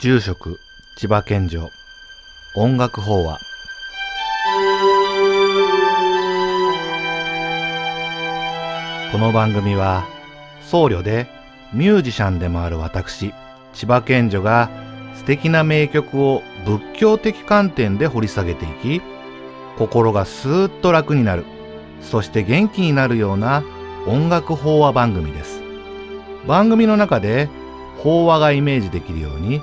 住職千葉県城。音楽法話。この番組は僧侶でミュージシャンでもある私千葉県女が素敵な名曲を仏教的観点で掘り下げていき心がスーッと楽になるそして元気になるような音楽法話番組です。番組の中で法話がイメージできるように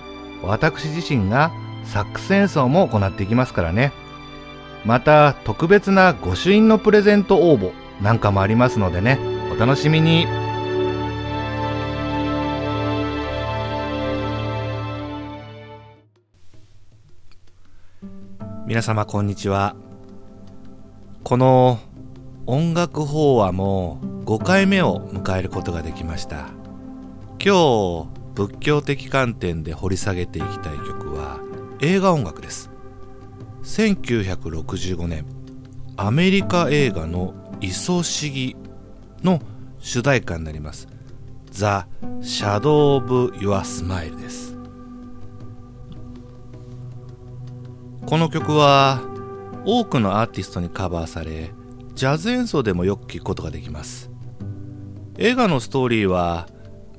私自身がサックス演奏も行っていきますからね。また特別な御朱印のプレゼント応募なんかもありますのでね。お楽しみに。皆様こんにちは。この音楽法話も5回目を迎えることができました。今日仏教的観点で掘り下げていきたい曲は映画音楽です。1965年アメリカ映画の「イソシギ」の主題歌になります「 The Shadow of Your Smile」です。この曲は多くのアーティストにカバーされジャズ演奏でもよく聴くことができます。映画のストーリーは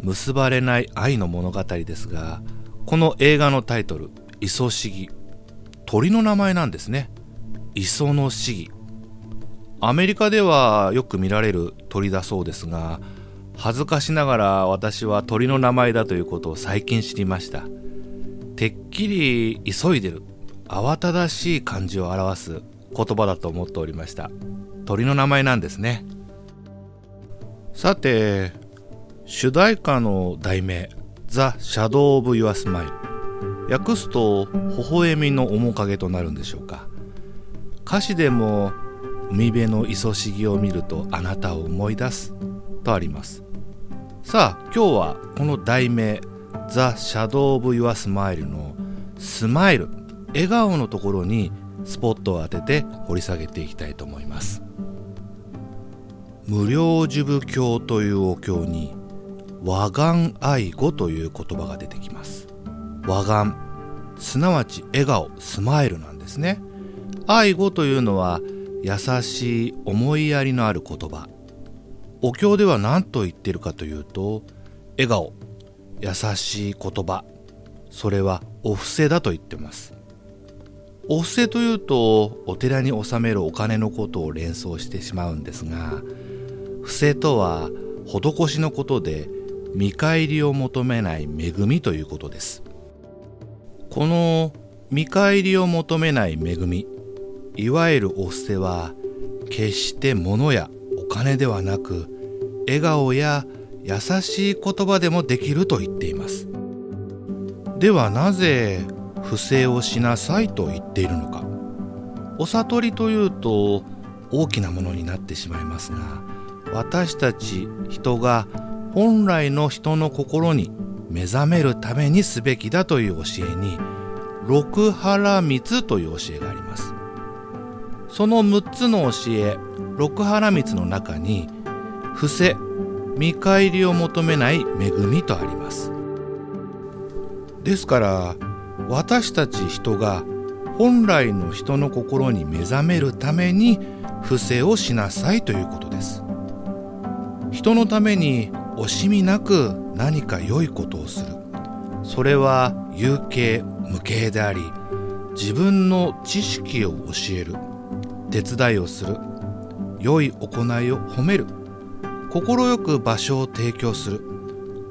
結ばれない愛の物語ですがこの映画のタイトル「イソシギ」鳥の名前なんですね。磯のシギ。アメリカではよく見られる鳥だそうですが恥ずかしながら私は鳥の名前だということを最近知りました。てっきり急いでる慌ただしい感じを表す言葉だと思っておりました。鳥の名前なんですね。さて主題歌の題名「 The Shadow of Your Smile」訳すと「微笑みの面影」となるんでしょうか。歌詞でも「海辺のいそしぎを見るとあなたを思い出す」とあります。さあ今日はこの題名「 The Shadow of Your Smile」の「スマイル」笑顔のところにスポットを当てて掘り下げていきたいと思います。無量寿経というお経に和顔愛語という言葉が出てきます。和顔すなわち笑顔スマイルなんですね。愛語というのは優しい思いやりのある言葉。お経では何と言ってるかというと笑顔優しい言葉。それはお布施だと言ってます。お布施というとお寺に納めるお金のことを連想してしまうんですが布施とは施しのことで見返りを求めない恵みということです。この見返りを求めない恵みいわゆるお布施は決して物やお金ではなく笑顔や優しい言葉でもできると言っています。ではなぜ不正をしなさいと言っているのか。お悟りというと大きなものになってしまいますが私たち人が本来の人の心に目覚めるためにすべきだという教えに六原密という教えがあります。その6つの教え六原密の中に伏せ見返りを求めない恵みとあります。ですから私たち人が本来の人の心に目覚めるために伏せをしなさいということです。人のために惜しみなく何か良いことをする。それは有形無形であり自分の知識を教える。手伝いをする。良い行いを褒める。快く場所を提供する。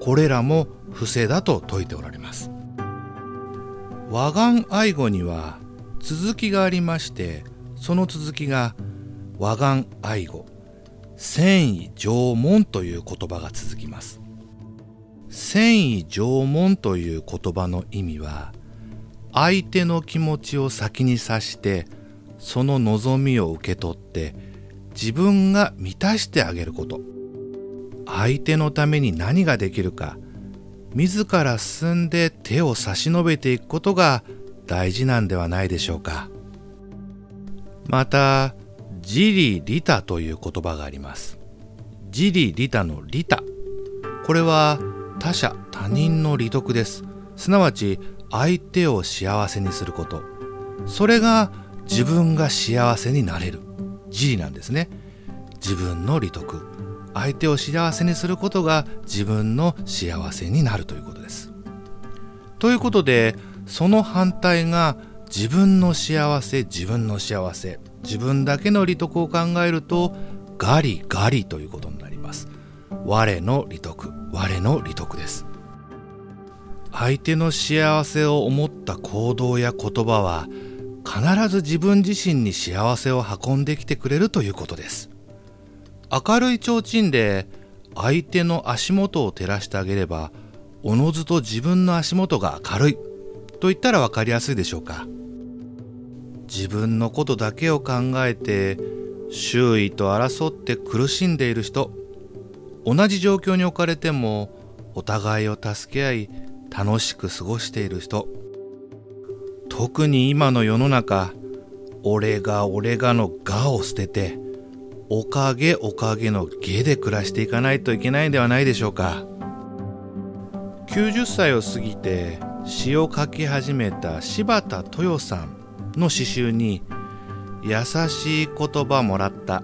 これらも不正だと説いておられます。和顔愛語には続きがありましてその続きが和顔愛語。繊維縄文という言葉が続きます繊維縄文という言葉の意味は相手の気持ちを先に察してその望みを受け取って自分が満たしてあげること。相手のために何ができるか自ら進んで手を差し伸べていくことが大事なんではないでしょうか。またジリリタという言葉があります。ジリリタのリタ。これは他者、他人の利得です。すなわち相手を幸せにすることそれが自分が幸せになれる自利なんですね自分の利得相手を幸せにすることが自分の幸せになるということですということでその反対が自分の幸せ自分の幸せ自分だけの利得を考えるとガリガリということになります。我の利得我の利得です。相手の幸せを思った行動や言葉は必ず自分自身に幸せを運んできてくれるということです。明るい提灯で相手の足元を照らしてあげればおのずと自分の足元が明るいと言ったら分かりやすいでしょうか。自分のことだけを考えて周囲と争って苦しんでいる人同じ状況に置かれてもお互いを助け合い楽しく過ごしている人。特に今の世の中俺が俺がのがを捨てておかげおかげのげで暮らしていかないといけないんではないでしょうか。90歳を過ぎて詩を書き始めた柴田豊さん。の詩集に「優しい言葉もらった。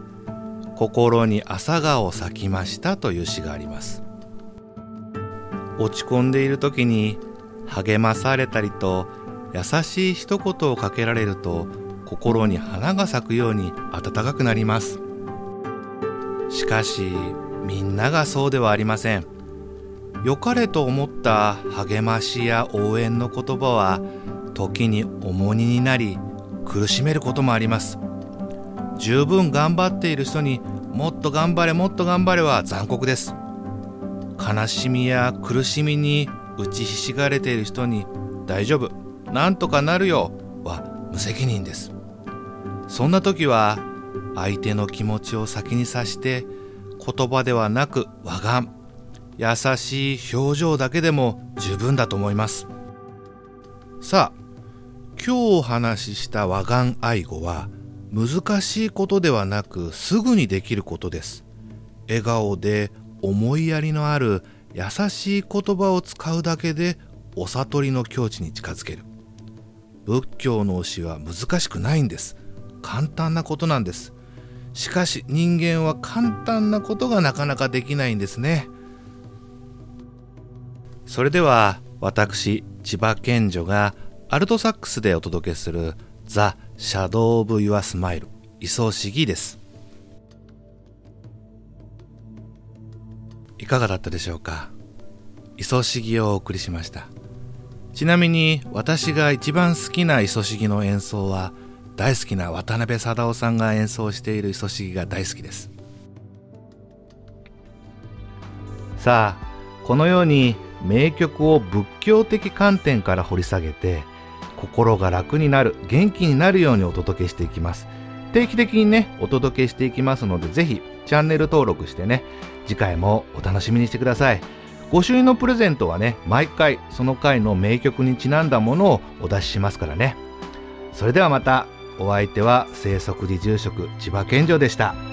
心に朝顔咲きました」という詩があります。落ち込んでいる時に励まされたりと優しい一言をかけられると心に花が咲くように温かくなります。しかしみんながそうではありません。良かれと思った励ましや応援の言葉は時に重荷になり苦しめることもあります。十分頑張っている人にもっと頑張れもっと頑張れは残酷です。悲しみや苦しみに打ちひしがれている人に大丈夫なんとかなるよは無責任です。そんな時は相手の気持ちを先に察して言葉ではなく和顔優しい表情だけでも十分だと思います。さあ今日お話しした和顔愛語は難しいことではなくすぐにできることです。笑顔で思いやりのある優しい言葉を使うだけでお悟りの境地に近づける。仏教の教えは難しくないんです。簡単なことなんです。しかし人間は簡単なことがなかなかできないんですね。それでは私千葉健女がアルトサックスでお届けする The Shadow of Your Smile。いそしぎです。いかがだったでしょうか？イソシギをお送りしました。ちなみに私が一番好きなイソシギの演奏は大好きな渡辺貞夫さんが演奏しているイソシギが大好きです。さあこのように名曲を仏教的観点から掘り下げて心が楽になる元気になるようにお届けしていきます。定期的にねお届けしていきますのでぜひチャンネル登録してね次回もお楽しみにしてください。御朱印のプレゼントはね毎回その回の名曲にちなんだものをお出ししますからね。それではまたお相手は生息寺住職千葉健城でした。